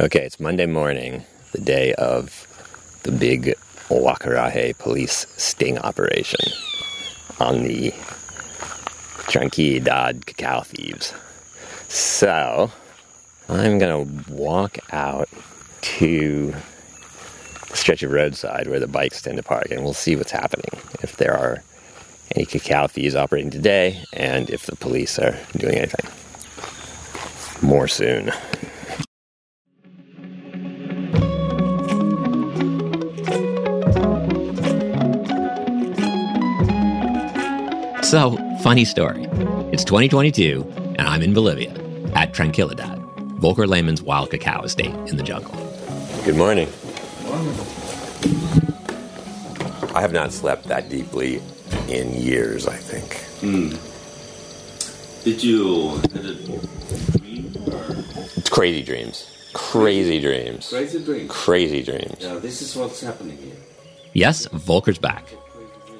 Okay, it's Monday morning, the day of the big Huacaraje police sting operation on the Tranquilidad cacao thieves. So, I'm gonna walk out to the stretch of roadside where the bikes tend to park, and we'll see what's happening. If there are any cacao thieves operating today, and if the police are doing anything. More soon. So, funny story. It's 2022, and I'm in Bolivia at Tranquilidad, Volker Lehmann's wild cacao estate in the jungle. Good morning. I have not slept that deeply in years, I think. Hmm. Did you had a dream or It's crazy dreams. Crazy dreams. crazy dream? Crazy dreams. Yeah, this is what's happening here. Yes, Volker's back.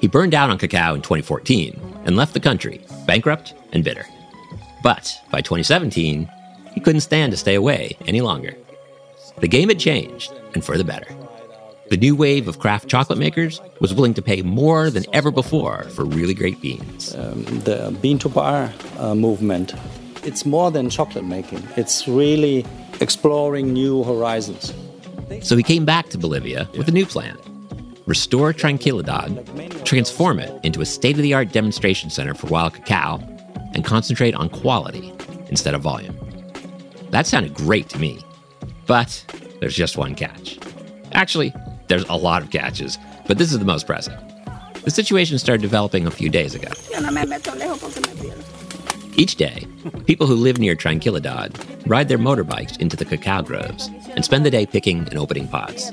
He burned out on cacao in 2014 and left the country, bankrupt and bitter. But by 2017, he couldn't stand to stay away any longer. The game had changed, and for the better. The new wave of craft chocolate makers was willing to pay more than ever before for really great beans. the bean to bar uh, movement. It's more than chocolate making. It's really exploring new horizons. So he came back to Bolivia with a new plan restore Tranquilidad, transform it into a state of the art demonstration center for wild cacao, and concentrate on quality instead of volume. That sounded great to me. But there's just one catch. Actually, there's a lot of catches, but this is the most pressing. The situation started developing a few days ago. Each day, people who live near Tranquilidad ride their motorbikes into the cacao groves and spend the day picking and opening pods.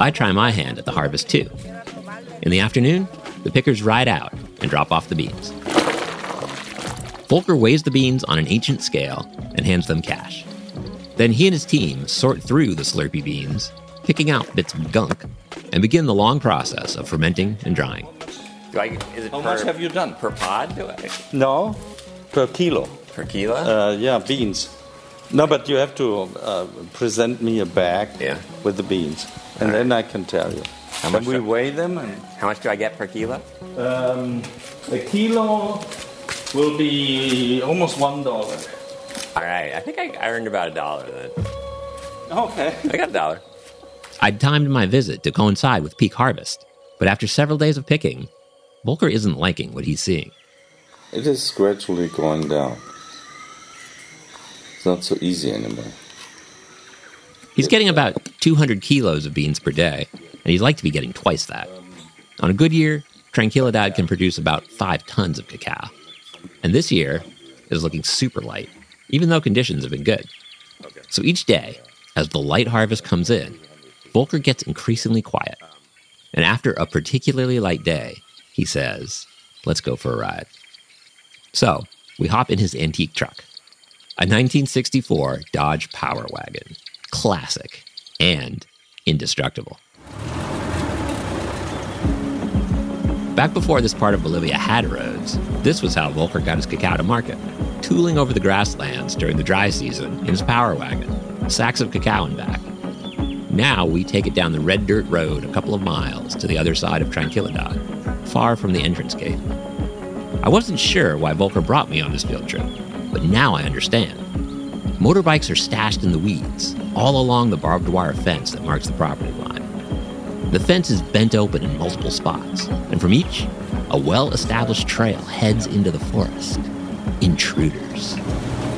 I try my hand at the harvest too. In the afternoon, the pickers ride out and drop off the beans. Volker weighs the beans on an ancient scale and hands them cash. Then he and his team sort through the slurpy beans, picking out bits of gunk, and begin the long process of fermenting and drying. Do I, is it How per, much have you done? per pod? Do I, No, per kilo. per kilo? Uh, yeah, beans. No, but you have to uh, present me a bag Yeah. with the beans, and then I can tell you. How and much we do- weigh them, and How much do I get per kilo? um, a kilo will be almost one dollar. All right, I think I, I earned about a dollar then. Okay. I got a dollar. I'd timed my visit to coincide with peak harvest, but after several days of picking, Volker isn't liking what he's seeing. It is gradually going down. It's not so easy anymore. He's getting about 200 kilos of beans per day, and he'd like to be getting twice that. On a good year, Tranquilidad can produce about five tons of cacao. And this year is looking super light, even though conditions have been good. So each day, as the light harvest comes in, Volker gets increasingly quiet. And after a particularly light day, he says, Let's go for a ride. So we hop in his antique truck, a 1964 Dodge Power Wagon, classic and indestructible. Back before this part of Bolivia had roads, this was how Volker got his cacao to market, tooling over the grasslands during the dry season in his power wagon, sacks of cacao and back. Now we take it down the red dirt road a couple of miles to the other side of Tranquilidad, far from the entrance gate. I wasn't sure why Volker brought me on this field trip, but now I understand. Motorbikes are stashed in the weeds, all along the barbed wire fence that marks the property line. The fence is bent open in multiple spots, and from each, a well established trail heads into the forest. Intruders.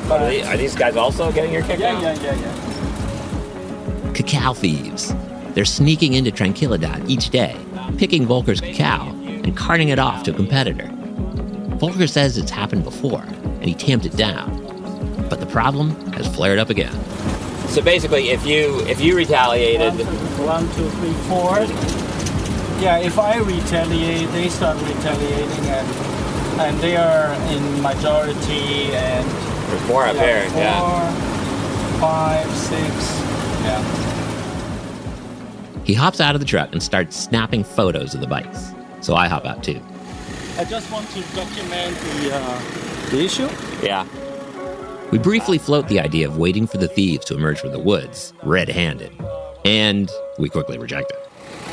Are, they, are these guys also getting your cacao? Yeah, yeah, yeah, yeah. Cacao thieves. They're sneaking into Tranquilidad each day, picking Volker's cacao and carting it off to a competitor. Volker says it's happened before, and he tamped it down. But the problem has flared up again. So basically, if you if you retaliated, One, two, three, four. Yeah, if I retaliate, they start retaliating, and and they are in majority, and there's more up here. four, Yeah. five, six. Yeah. He hops out of the truck and starts snapping photos of the bikes. So I hop out too. I just want to document the uh, the issue. Yeah. We briefly float the idea of waiting for the thieves to emerge from the woods, red handed. And we quickly reject it.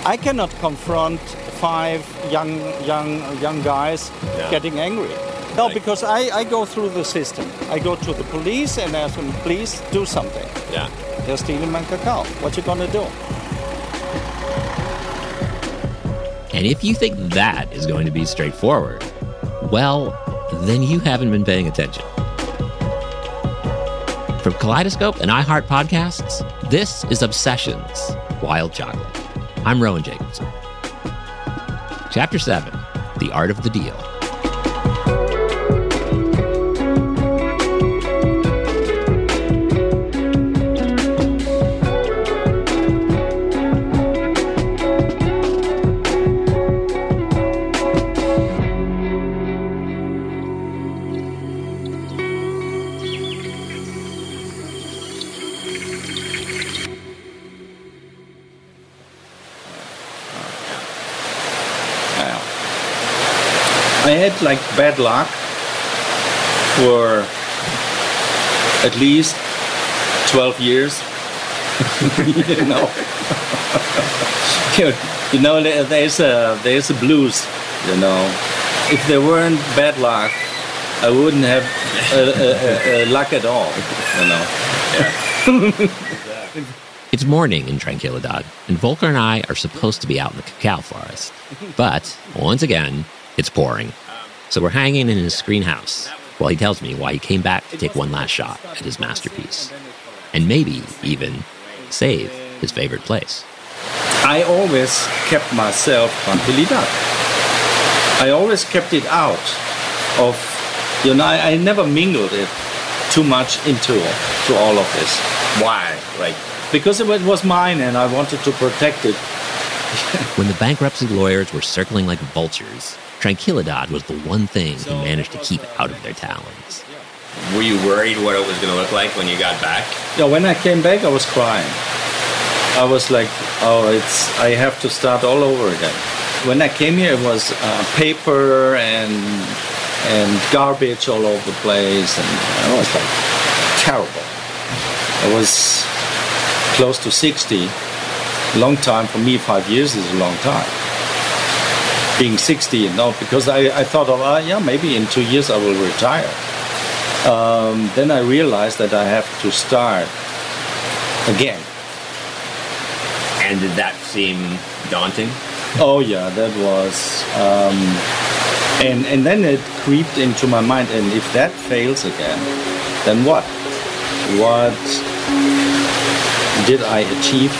I cannot confront five young young young guys Yeah. getting angry. No, because I, I go through the system. I go to the police and ask them, please do something. Yeah. They're stealing my cacao. What you gonna do? And if you think that is going to be straightforward, well, then you haven't been paying attention. From Kaleidoscope and iHeart Podcasts, this is Obsessions Wild Chocolate. I'm Rowan Jacobsen. Chapter 7 The Art of the Deal. Like bad luck for at least 12 years. you know. you know, there's a, there's a blues, you know. If there weren't bad luck, I wouldn't have uh, uh, uh, luck at all, you know. Yeah. It's morning in Tranquilidad, and Volker and I are supposed to be out in the cacao forest. But, once again, it's pouring. So we're hanging in his screen house while he tells me why he came back to take one last shot at his masterpiece. And maybe even save his favorite place. I always kept myself tranquilidad. I always kept it out of, you know, I, I never mingled it too much into to all of this. Why? Like, Because it was mine and I wanted to protect it. When the bankruptcy lawyers were circling like vultures, Tranquilidad was the one thing he managed to keep out of their talons. were you worried what it was going to look like when you got back? Yeah, when I came back, I was crying. I was like, oh, it's, I have to start all over again. When I came here, it was uh, paper and and garbage all over the place, and I was like terrible. I was close to 60. Long time for me, five years is a long time. Being 60, you know, because I, I thought, of, uh, yeah, maybe in two years I will retire. Um, then I realized that I have to start again. And did that seem daunting? Oh yeah, that was, um, and and then it creeped into my mind. And if that fails again, then what? What did I achieve?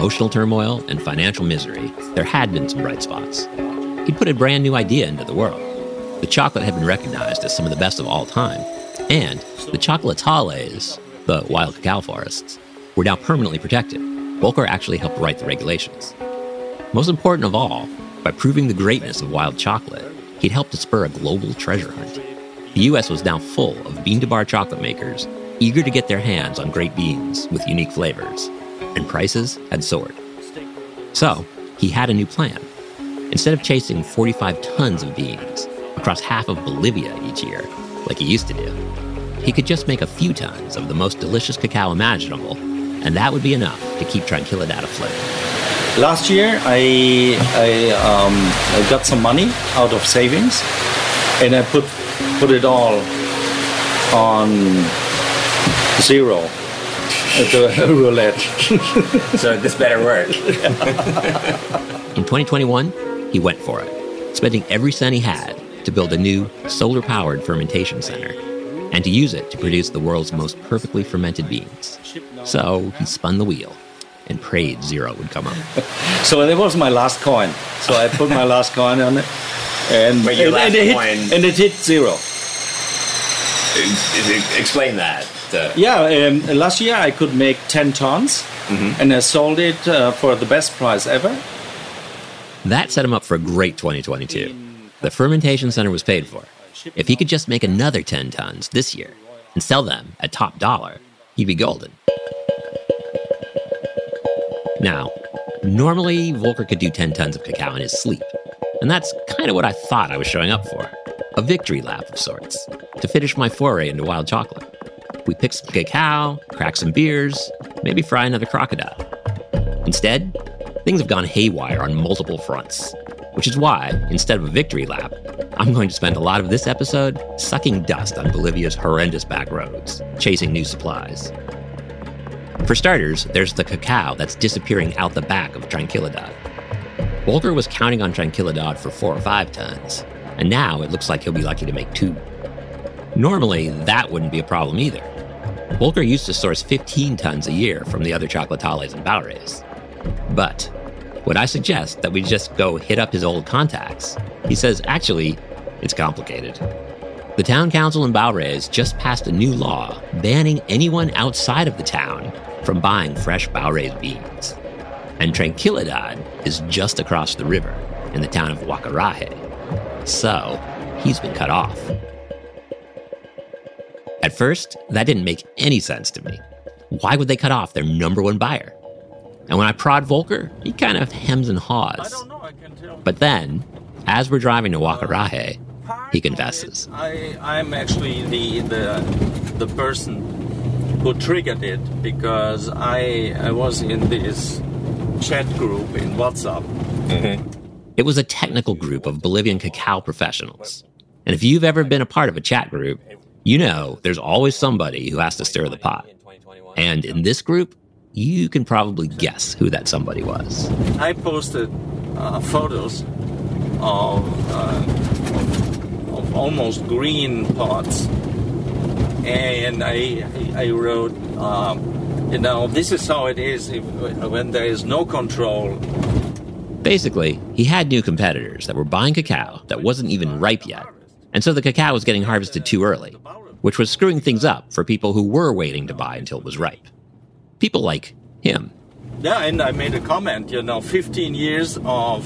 Emotional turmoil and financial misery, there had been some bright spots. He'd put a brand new idea into the world. The chocolate had been recognized as some of the best of all time, and the chocolatales the wild cacao forests, were now permanently protected. Volker actually helped write the regulations. Most important of all, by proving the greatness of wild chocolate, he'd helped to spur a global treasure hunt. The US was now full of bean to bar chocolate makers eager to get their hands on great beans with unique flavors, and prices had soared. So, he had a new plan. Instead of chasing 45 tons of beans across half of Bolivia each year, like he used to do, he could just make a few tons of the most delicious cacao imaginable, and that would be enough to keep Tranquilidad afloat. Last year, I I, um, I got some money out of savings, and I put put it all on zero at the roulette. so this better work. In 2021, he went for it, spending every cent he had to build a new solar powered fermentation center and to use it to produce the world's most perfectly fermented beans. So he spun the wheel and prayed zero would come up. so that was my last coin. So I put my last coin on it, and, But your and, last and it hit, and it hit zero. Explain that. Uh, Yeah, um, last year I could make 10 tons, Mm-hmm. and I sold it uh, for the best price ever. That set him up for a great 2022. The fermentation center was paid for. If he could just make another 10 tons this year and sell them at top dollar, he'd be golden. Now, normally Volker could do 10 tons of cacao in his sleep, and that's kind of what I thought I was showing up for a victory lap of sorts to finish my foray into wild chocolate. We pick some cacao, crack some beers, maybe fry another crocodile. Instead, things have gone haywire on multiple fronts, which is why, instead of a victory lap, I'm going to spend a lot of this episode sucking dust on Bolivia's horrendous back roads, chasing new supplies. For starters, there's the cacao that's disappearing out the back of Tranquilidad. Volker was counting on Tranquilidad for four or five tons, and now it looks like he'll be lucky to make two. Normally, that wouldn't be a problem either. Volker used to source 15 tons a year from the other chocolatales and Baures. But would I suggest that we just go hit up his old contacts? He says, actually, it's complicated. The town council in Baures just passed a new law banning anyone outside of the town from buying fresh Baures beans. And Tranquilidad is just across the river in the town of Huacaraje. So, he's been cut off. At first, that didn't make any sense to me. Why would they cut off their number one buyer? And when I prod Volker, he kind of hems and haws. But then, as we're driving to Huacaraje, he confesses. I, I'm actually the, the the person who triggered it because I I was in this chat group in WhatsApp. Mm-hmm. It was a technical group of Bolivian cacao professionals. And if you've ever been a part of a chat group, you know there's always somebody who has to stir the pot. And in this group, you can probably guess who that somebody was. I posted uh, photos of, uh, of of almost green pots, and I I, I wrote, um, you know, this is how it is if, when there is no control. Basically, he had new competitors that were buying cacao that wasn't even ripe yet. And so the cacao was getting harvested too early, which was screwing things up for people who were waiting to buy until it was ripe. People like him. Yeah, and I made a comment. You know, 15 years of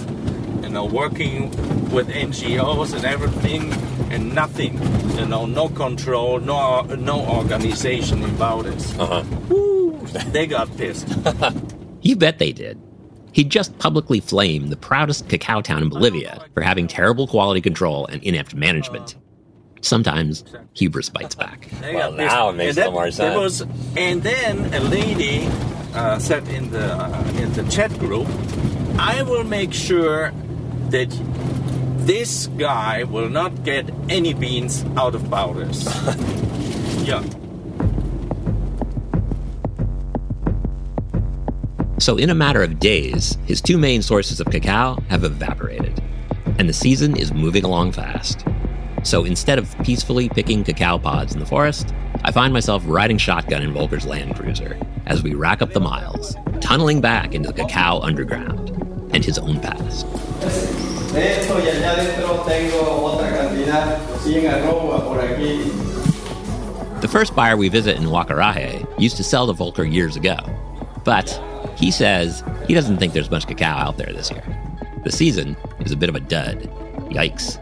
you know working with NGOs and everything, and nothing. You know, no control, no no organization about it. Uh huh. Woo, they got pissed. You bet they did. He just publicly flamed the proudest cacao town in Bolivia for having terrible quality control and inept management. Sometimes hubris bites back. Well, now it makes And a more that- there sense. was- and then a lady uh, said in the uh, in the chat group, "I will make sure that this guy will not get any beans out of Baures." yeah. So, in a matter of days, his two main sources of cacao have evaporated, and the season is moving along fast. So, instead of peacefully picking cacao pods in the forest, I find myself riding shotgun in Volker's Land Cruiser as we rack up the miles, tunneling back into the cacao underground and his own past. De esto y allá adentro tengo otra cantidad, 100 arroba por aquí. The first buyer we visit in Huacaraje used to sell to Volker years ago, but he says he doesn't think there's much cacao out there this year. The season is a bit of a dud. Yikes.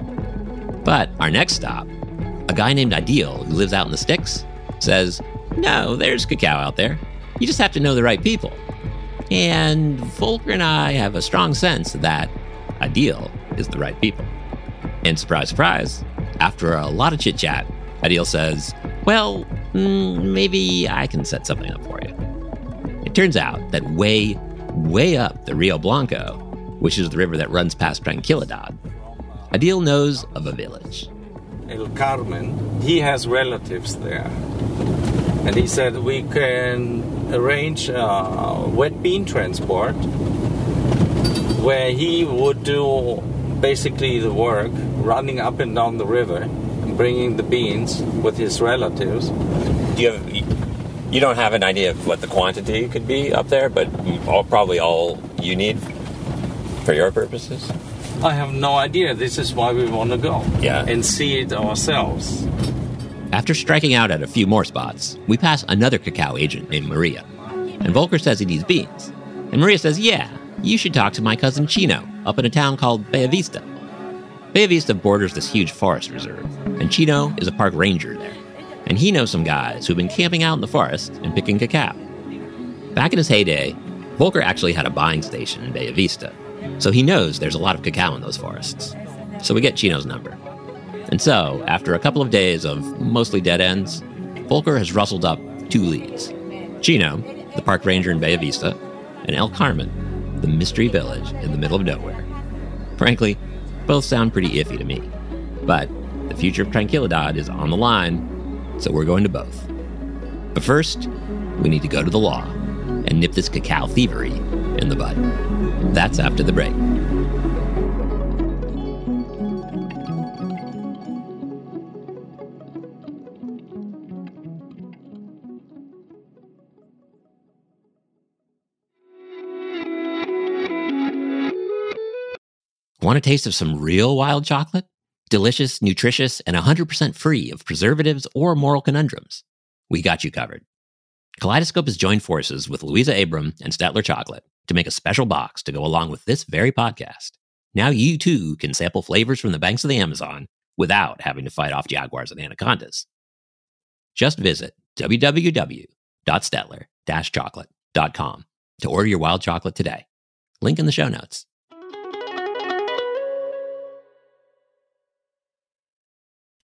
But our next stop, a guy named Ideal who lives out in the sticks, says, No, there's cacao out there. You just have to know the right people. And Volker and I have a strong sense that Ideal is the right people. And surprise, surprise, after a lot of chit chat, Ideal says, Well, mm, maybe I can set something up for you. It turns out that way, way up the Rio Blanco, which is the river that runs past Tranquilidad, Adil knows of a village. El Carmen, he has relatives there. And he said we can arrange a wet bean transport where he would do basically the work running up and down the river and bringing the beans with his relatives. Do you have? You don't have an idea of what the quantity could be up there, but all, probably all you need for your purposes. I have no idea. This is why we want to go. Yeah. And see it ourselves. After striking out at a few more spots, we pass another cacao agent named Maria. And Volker says he needs beans. And Maria says, Yeah, you should talk to my cousin Chino up in a town called Bellavista. Bellavista borders this huge forest reserve, and Chino is a park ranger there. And he knows some guys who've been camping out in the forest and picking cacao. Back in his heyday, Volker actually had a buying station in Bellavista, so he knows there's a lot of cacao in those forests. So we get Chino's number. And so, after a couple of days of mostly dead ends, Volker has rustled up two leads Chino, the park ranger in Bellavista, and El Carmen, the mystery village in the middle of nowhere. Frankly, both sound pretty iffy to me. But the future of Tranquilidad is on the line, so we're going to both. But first, we need to go to the law and nip this cacao thievery in the bud. That's after the break. Want a taste of some real wild chocolate? Delicious, nutritious, and 100% free of preservatives or moral conundrums. We got you covered. Kaleidoscope has joined forces with Luisa Abram and Stettler Chocolate to make a special box to go along with this very podcast. Now you too can sample flavors from the banks of the Amazon without having to fight off jaguars and anacondas. Just visit www.stettler-chocolate.com to order your wild chocolate today. Link in the show notes.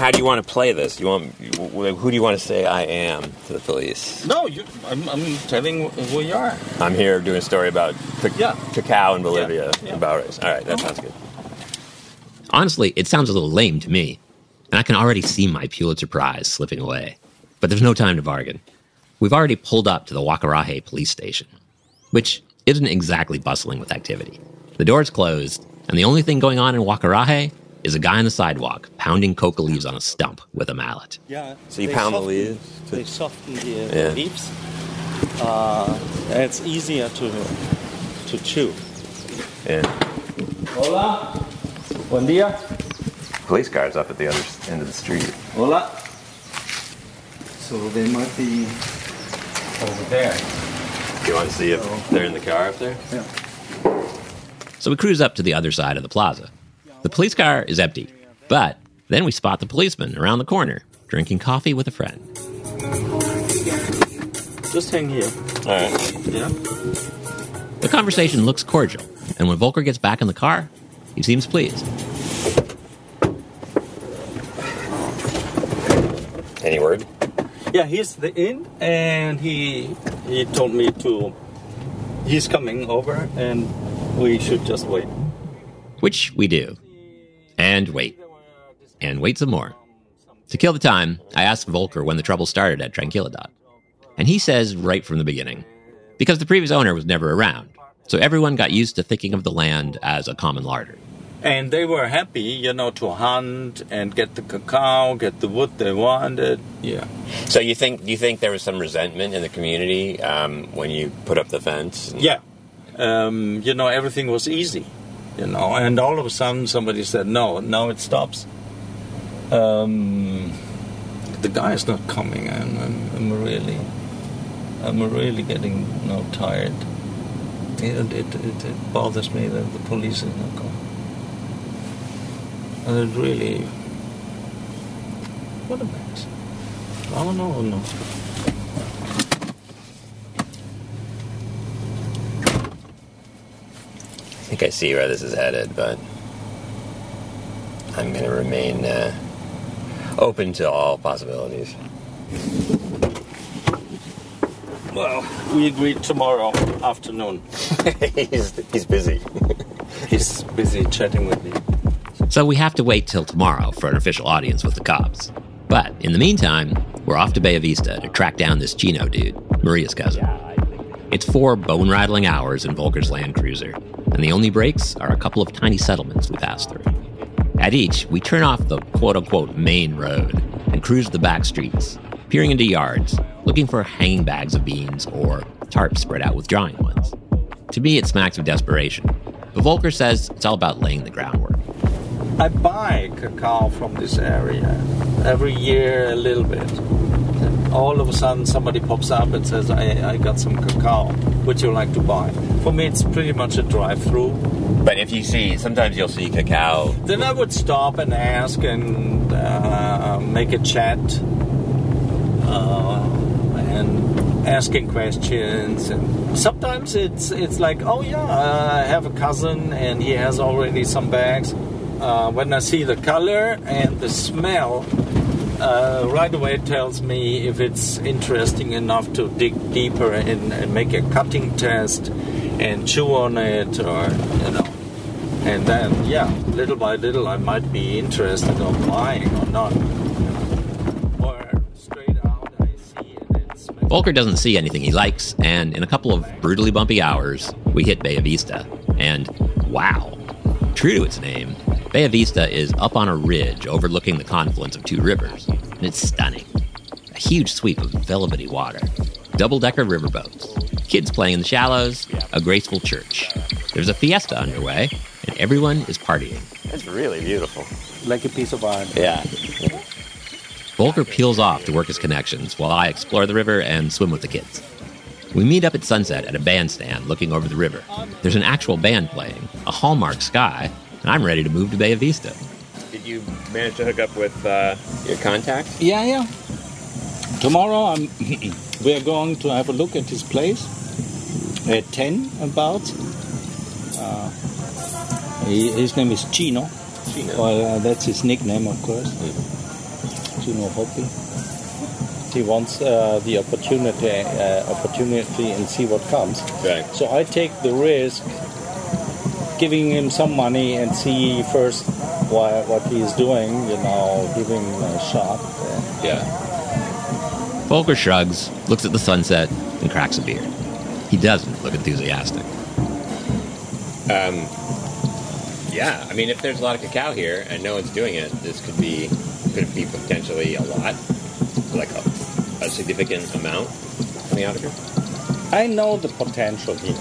How do you want to play this? You want who do you want to say I am to the police? No, you, I'm, I'm telling who you are. I'm here doing a story about ca- Yeah. cacao in Bolivia. Yeah, yeah. About it. All right, that sounds good. Honestly, it sounds a little lame to me, and I can already see my Pulitzer Prize slipping away. But there's no time to bargain. We've already pulled up to the Huacaraje police station, which isn't exactly bustling with activity. The door's closed, and the only thing going on in Huacaraje is a guy on the sidewalk pounding coca leaves on a stump with a mallet. Yeah. So you they pound the leaves to- They soften the, Yeah. the leaves. Uh, and it's easier to to chew. Yeah. Hola. Buen día. Police cars up at the other end of the street. Hola. So they might be over there. You want to see if they're in the car up there? Yeah. So we cruise up to the other side of the plaza. The police car is empty, but then we spot the policeman around the corner drinking coffee with a friend. Just hang here. All right. Yeah. The conversation looks cordial, and when Volker gets back in the car, he seems pleased. Any word? Yeah, he's the in, and he he told me to. He's coming over, and we should just wait. Which we do. And wait. And wait some more. To kill the time, I ask Volker when the trouble started at Tranquilidad. And he says right from the beginning. Because the previous owner was never around, so everyone got used to thinking of the land as a common larder. And they were happy, you know, to hunt and get the cacao, get the wood they wanted. Yeah. So you think you think there was some resentment in the community um, when you put up the fence? Yeah. Um, you know, everything was easy, you know, and all of a sudden somebody said, no, now it stops. Um, the guy is not coming, and I'm, I'm really, I'm really getting you know, tired. It, it, it, it bothers me that the police is not coming. And it really, what a mess. Don't know, no. Think I see where this is headed, but I'm going to remain uh, open to all possibilities. Well, we agreed tomorrow afternoon. he's, he's busy. he's busy chatting with me. So we have to wait till tomorrow for an official audience with the cops. But in the meantime, we're off to Bella Vista to track down this Chino dude, Maria's cousin. It's four bone rattling hours in Volker's Land Cruiser, and the only breaks are a couple of tiny settlements we pass through. At each, we turn off the quote unquote main road and cruise the back streets, peering into yards, looking for hanging bags of beans or tarps spread out with drawing ones. To me, it smacks of desperation, but Volker says it's all about laying the groundwork. I buy cacao from this area every year a little bit. All of a sudden, somebody pops up and says, I, I got some cacao. Would you like to buy? For me, it's pretty much a drive through. But if you see, sometimes you'll see cacao. Then I would stop and ask and uh, make a chat uh, and asking questions. And sometimes it's it's like, oh yeah, I have a cousin and he has already some bags. Uh, when I see the color and the smell, uh, right away tells me if it's interesting enough to dig deeper and, and make a cutting test and chew on it or you know. And then yeah little by little i might be interested in buying or not. Or straight out i see it Volker doesn't see anything he likes, and in a couple of brutally bumpy hours, we hit Bella Vista. And wow, true to its name, Bella Vista is up on a ridge overlooking the confluence of two rivers, and it's stunning. A huge sweep of velvety water, double decker riverboats, kids playing in the shallows, a graceful church. There's a fiesta underway, and everyone is partying. It's really beautiful. like a piece of art Yeah. Volker peels off to work his connections while I explore the river and swim with the kids. We meet up at sunset at a bandstand looking over the river. There's an actual band playing, a Hallmark sky, and I'm ready to move to Bella Vista. Did you manage to hook up with uh, your contact? yeah yeah tomorrow i'm we are going to have a look at his place at 10 about uh, he, his name is chino Chino. well uh, that's his nickname of course Chino hoping. He wants uh, the opportunity, uh, opportunity, and see what comes. Right. So I take the risk, giving him some money and see first why, what he's doing. You know, giving him a shot. Yeah. Volker shrugs, looks at the sunset, and cracks a beer. He doesn't look enthusiastic. Um, yeah, I mean, if there's a lot of cacao here and no one's doing it, this could be could be potentially a lot, like a, a significant amount coming out of here. I know the potential here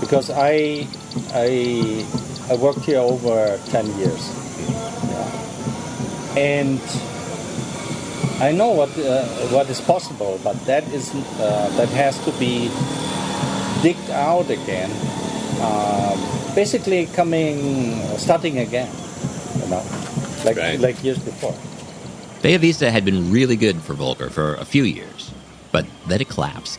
because I I I worked here over ten years, yeah. and I know what uh, what is possible, but that is uh, that has to be digged out again. Um, basically, coming starting again, you know, like like years before. Bella Vista had been really good for Volker for a few years, but then it collapsed.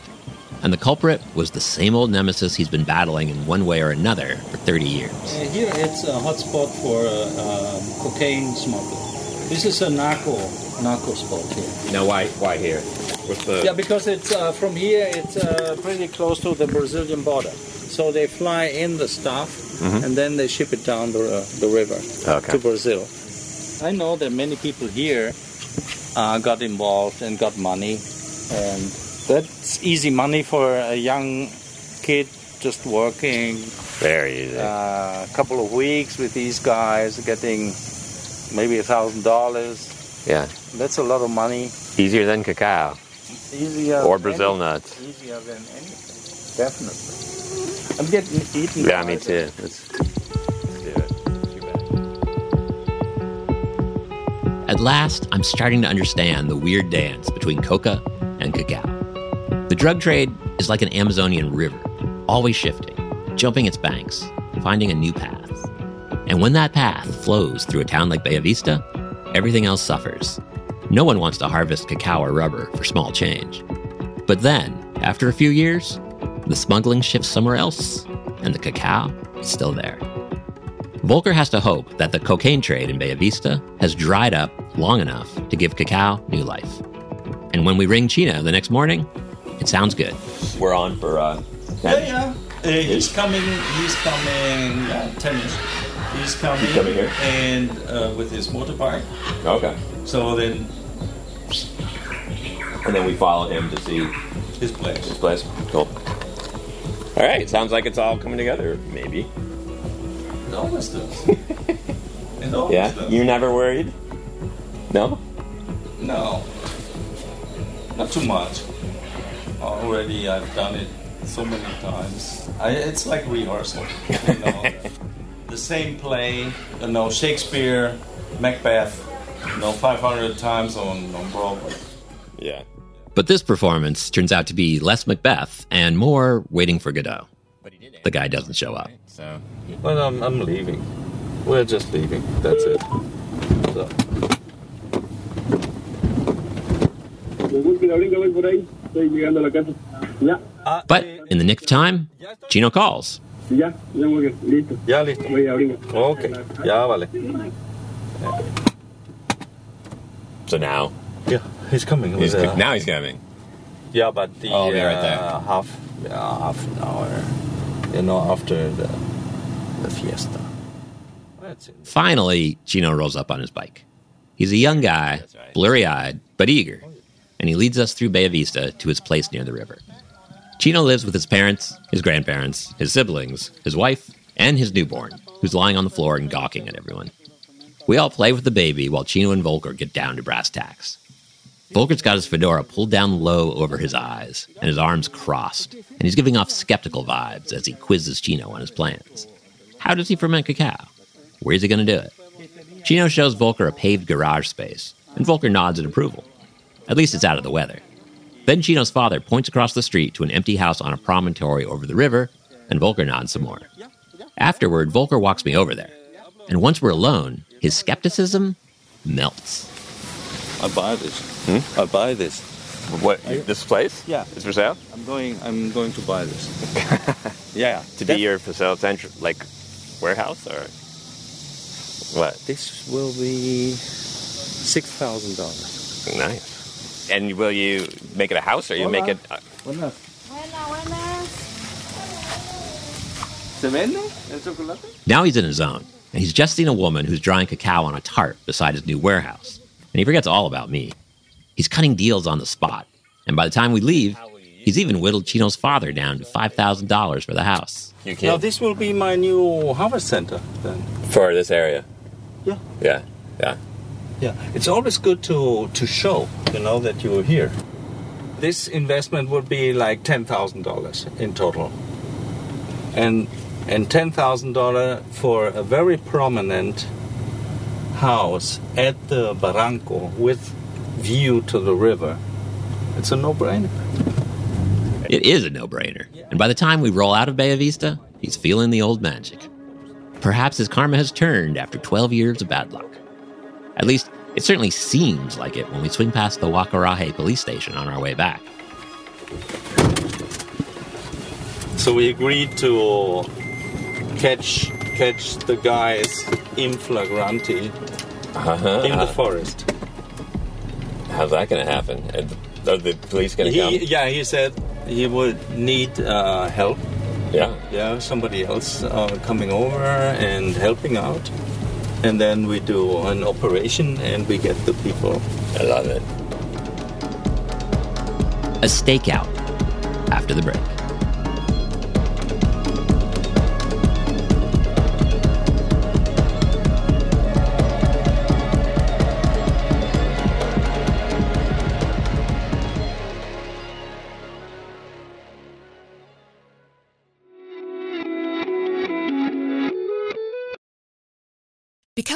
And the culprit was the same old nemesis he's been battling in one way or another for 30 years. Uh, here it's a hotspot for uh, um, cocaine smuggling. This is a narco narco spot here. Now, why why here? What's the Yeah, because it's uh, from here. It's uh, pretty close to the Brazilian border. So they fly in the stuff Mhm. and then they ship it down the, uh, the river Okay. to Brazil. I know that many people here uh, got involved and got money, and that's easy money for a young kid just working very easy. uh, a couple of weeks with these guys, getting maybe a thousand dollars. yeah That's a lot of money. easier than cacao Easier or Brazil any- nuts? Easier than anything. Definitely. I'm getting eaten. Yeah, me too. Let's, let's do it. At last, I'm starting to understand the weird dance between coca and cacao. The drug trade is like an Amazonian river, always shifting, jumping its banks, finding a new path. And when that path flows through a town like Bella Vista, everything else suffers. No one wants to harvest cacao or rubber for small change. But then, after a few years, the smuggling shifts somewhere else, and the cacao is still there. Volker has to hope that the cocaine trade in Bella Vista has dried up long enough to give cacao new life. And when we ring Chino the next morning, it sounds good. We're on for uh, Yeah, yeah. Uh, he's coming. He's coming. Yeah, tennis. He's coming. He's coming here? and uh, with his motorbike. Okay. So then And then we follow him to see his place. his place. Cool. All right. Sounds like it's all coming together. Maybe. It always does. it always Yeah. does. You're never worried. No. No, not too much. Already, I've done it so many times. I, it's like rehearsal. You know, the same play. You know, Shakespeare, Macbeth. You know, 500 times on on Broadway. Yeah. But this performance turns out to be less Macbeth and more waiting for Godot. The guy doesn't show up. So. Well, I'm, I'm leaving. We're just leaving. That's it. So. Por ahí. Estoy llegando a la casa. Ya, But in the nick of time, Chino calls. ya, ya muy bien. Listo. Ya listo. Voy a abrir. Ok, ya vale. So now. Yeah, he's coming. He's, with, uh, now he's coming. Yeah, but the Oh, yeah, right there. uh, half, yeah, half an hour, you know, after the the fiesta. That's it. Finally, Chino rolls up on his bike. He's a young guy, blurry eyed, but eager, and he leads us through Bella Vista to his place near the river. Chino lives with his parents, his grandparents, his siblings, his wife, and his newborn, who's lying on the floor and gawking at everyone. We all play with the baby while Chino and Volker get down to brass tacks. Volker's got his fedora pulled down low over his eyes and his arms crossed, and he's giving off skeptical vibes as he quizzes Chino on his plans. How does he ferment cacao? Where's he going to do it? Chino shows Volker a paved garage space, and Volker nods in approval. At least it's out of the weather. Then Chino's father points across the street to an empty house on a promontory over the river, and Volker nods some more. Afterward, Volker walks me over there. And once we're alone, his skepticism melts. I buy this. Hmm? I buy this. What? this place? Yeah. Is for sale? I'm going. I'm going to buy this. yeah. To be your facility, central, like warehouse or what? This will be six thousand dollars. Nice. And will you make it a house or you make it? Uh, Buenas. ¿Se vende el chocolate? Now he's in his zone, and he's just seen a woman who's drying cacao on a tarp beside his new warehouse. And he forgets all about me. He's cutting deals on the spot. And by the time we leave, he's even whittled Chino's father down to $5,000 for the house. you Now this will be my new harvest center then. for this area. Yeah. Yeah. Yeah. Yeah, it's always good to to show, you know, that you're here. This investment would be like ten thousand dollars in total, and and ten thousand dollar for a very prominent house at the Barranco with view to the river. It's a no-brainer. It is a no brainer. And by the time we roll out of Bella Vista, he's feeling the old magic. Perhaps his karma has turned after 12 years of bad luck. At least, it certainly seems like it when we swing past the Huacaraje police station on our way back. So we agreed to catch catch the guys in flagranti Uh-huh. in the forest. How's that going to happen? Are the police going to come? yeah, he said he would need uh, help. Yeah. Yeah, somebody else uh, coming over and helping out. And then we do an operation and we get the people. I love it. A stakeout after the break.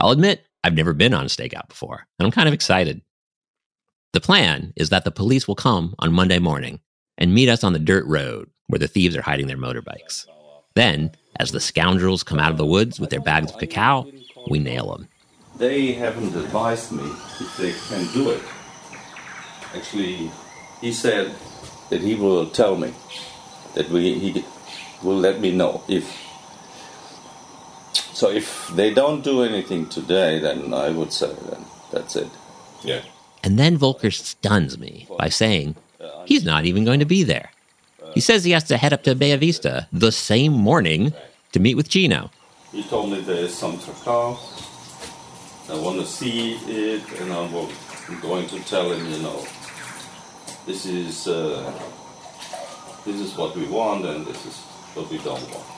I'll admit, I've never been on a stakeout before, and I'm kind of excited. The plan is that the police will come on Monday morning and meet us on the dirt road where the thieves are hiding their motorbikes. Then, as the scoundrels come out of the woods with their bags of cacao, we nail them. They haven't advised me if they can do it. Actually, he said that he will tell me that we he will let me know if. So if they don't do anything today, then I would say then that's it. Yeah. And then Volker stuns me by saying he's not even going to be there. He says he has to head up to Bella Vista the same morning to meet with Chino. He told me there is some cacao. I want to see it, and I'm I'm going to tell him, you know, this is uh, this is what we want, and this is what we don't want.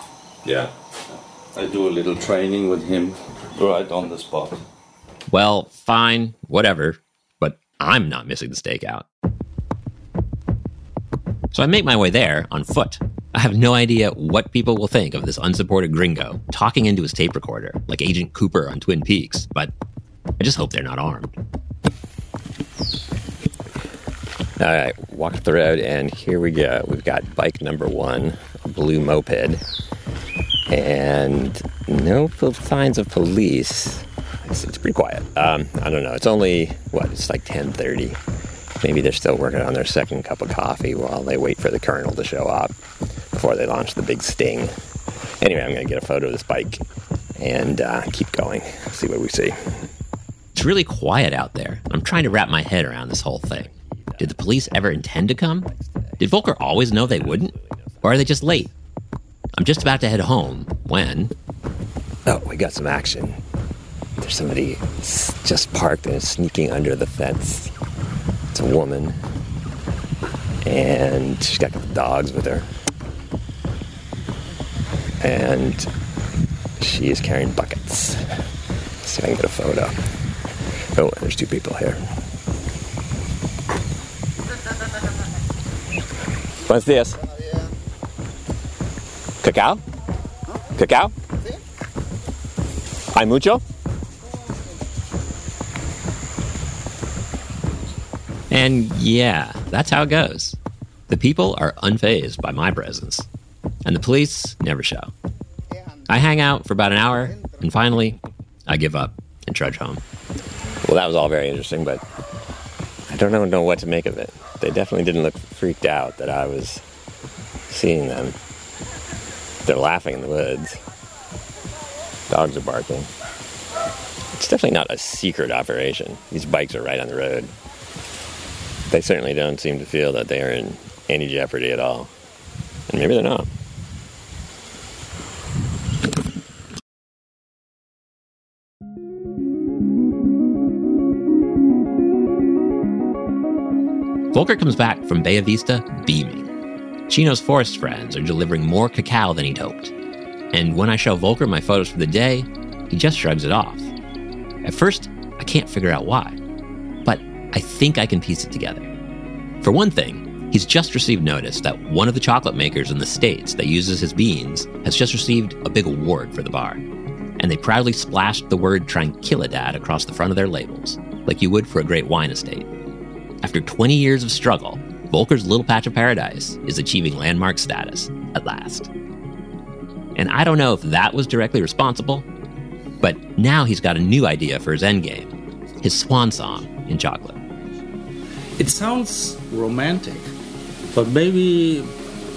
Yeah. I do a little training with him right on the spot. Well, fine, whatever, but I'm not missing the stakeout. So I make my way there on foot. I have no idea what people will think of this unsupported gringo talking into his tape recorder like Agent Cooper on Twin Peaks, but I just hope they're not armed. All right, walk up the road, and here we go. We've got bike number one, a blue moped, and no signs of police. It's, it's pretty quiet. Um, I don't know. It's only what? It's like ten thirty. Maybe they're still working on their second cup of coffee while they wait for the colonel to show up before they launch the big sting. Anyway, I'm going to get a photo of this bike and uh, keep going. See what we see. It's really quiet out there. I'm trying to wrap my head around this whole thing. Did the police ever intend to come? Did Volker always know they wouldn't? Or are they just late? I'm just about to head home when. Oh, we got some action. There's somebody just parked and is sneaking under the fence. It's a woman. And she's got a couple dogs with her. And she is carrying buckets. Let's see if I can get a photo. Oh, there's two people here. What's this? Cacao? Cacao? Hay mucho? And yeah, that's how it goes. The people are unfazed by my presence, and the police never show. I hang out for about an hour, and finally, I give up and trudge home. Well, that was all very interesting, but I don't know, know what to make of it. They definitely didn't look freaked out that I was seeing them. They're laughing in the woods. Dogs are barking. It's definitely not a secret operation. These bikes are right on the road. They certainly don't seem to feel that they are in any jeopardy at all. And maybe they're not. Volker comes back from Bella Vista beaming. Chino's forest friends are delivering more cacao than he'd hoped. And when I show Volker my photos for the day, he just shrugs it off. At first, I can't figure out why, but I think I can piece it together. For one thing, he's just received notice that one of the chocolate makers in the States that uses his beans has just received a big award for the bar. And they proudly splashed the word Tranquilidad across the front of their labels, like you would for a great wine estate. After 20 years of struggle, Volker's little patch of paradise is achieving landmark status at last. And I don't know if that was directly responsible, but now he's got a new idea for his endgame his swan song in chocolate. It sounds romantic, but maybe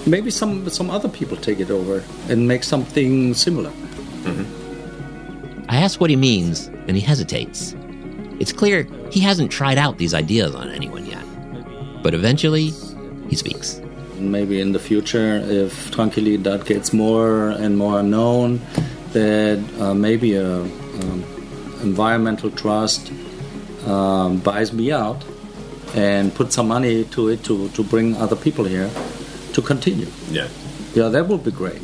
maybe some some other people take it over and make something similar. I ask what he means, and he hesitates. It's clear he hasn't tried out these ideas on anyone yet. But eventually, he speaks. Maybe in the future, if Tranquilidad gets more and more known, that uh, maybe a um, environmental trust um, buys me out and put some money to it to, to bring other people here to continue. Yeah. Yeah, that would be great.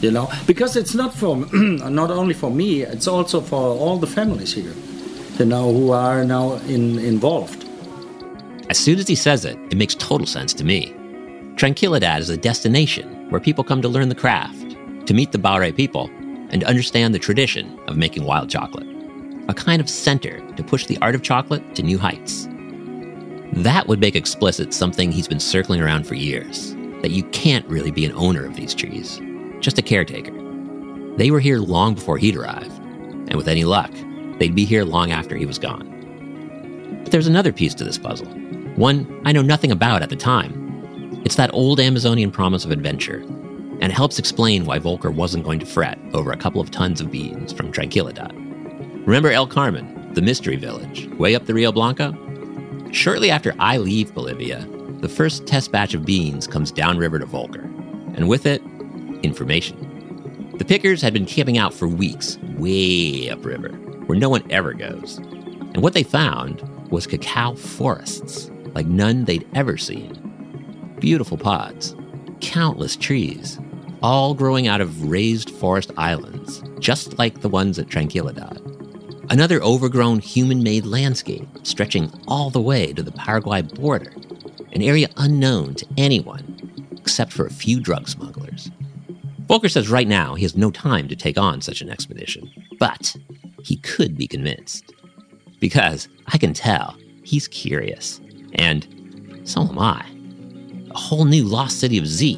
You know, because it's not for not only for me, it's also for all the families here. You know, who are now in, involved. As soon as he says it, it makes total sense to me. Tranquilidad is a destination where people come to learn the craft, to meet the Baures people, and understand the tradition of making wild chocolate. A kind of center to push the art of chocolate to new heights. That would make explicit something he's been circling around for years that you can't really be an owner of these trees, just a caretaker. They were here long before he'd arrived, and with any luck, they'd be here long after he was gone. But there's another piece to this puzzle, one I know nothing about at the time. It's that old Amazonian promise of adventure, and it helps explain why Volker wasn't going to fret over a couple of tons of beans from Tranquilidad. Remember El Carmen, the mystery village, way up the Rio Blanco? Shortly after I leave Bolivia, the first test batch of beans comes downriver to Volker, and with it, information. The pickers had been camping out for weeks, way upriver, where no one ever goes. And what they found was cacao forests, like none they'd ever seen. Beautiful pods, countless trees, all growing out of raised forest islands, just like the ones at Tranquilidad. Another overgrown human made landscape stretching all the way to the Paraguay border, an area unknown to anyone except for a few drug smugglers. Volker says right now he has no time to take on such an expedition, but he could be convinced. Because I can tell he's curious, and so am I. A whole new lost city of Z,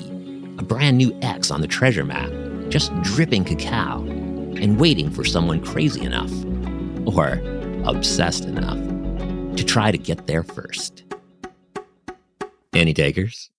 a brand new X on the treasure map, just dripping cacao and waiting for someone crazy enough, or obsessed enough, to try to get there first. Any takers?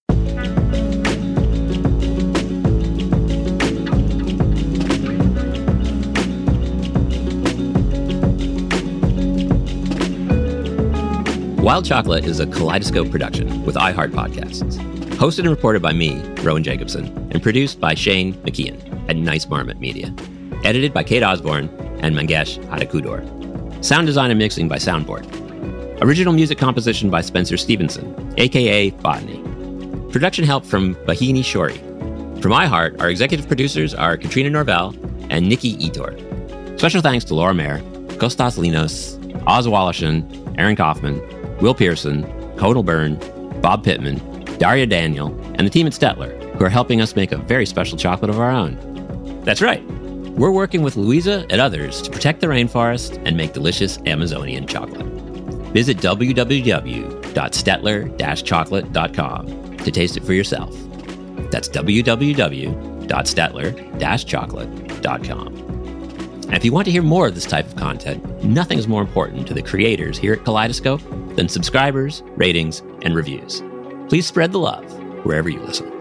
Wild Chocolate is a kaleidoscope production with iHeart Podcasts. Hosted and reported by me, Rowan Jacobsen, and produced by Shane McKeon at Nice Marmot Media. Edited by Kate Osborne and Mangesh Hattikudur. Sound design and mixing by Soundboard. Original music composition by Spencer Stevenson, aka Botany. Production help from Bahini Shori. From iHeart, our executive producers are Katrina Norvell and Nikki Ettore. Special thanks to Laura Mayer, Kostas Linos, Oz Woloshyn, Aaron Kaufman, Will Pearson, Conal Byrne, Bob Pittman, Daria Daniel, and the team at Stettler, who are helping us make a very special chocolate of our own. That's right. We're working with Luisa and others to protect the rainforest and make delicious Amazonian chocolate. Visit www.stettler-chocolate.com to taste it for yourself. That's www.stettler-chocolate.com. And if you want to hear more of this type of content, nothing is more important to the creators here at Kaleidoscope than subscribers, ratings, and reviews. Please spread the love wherever you listen.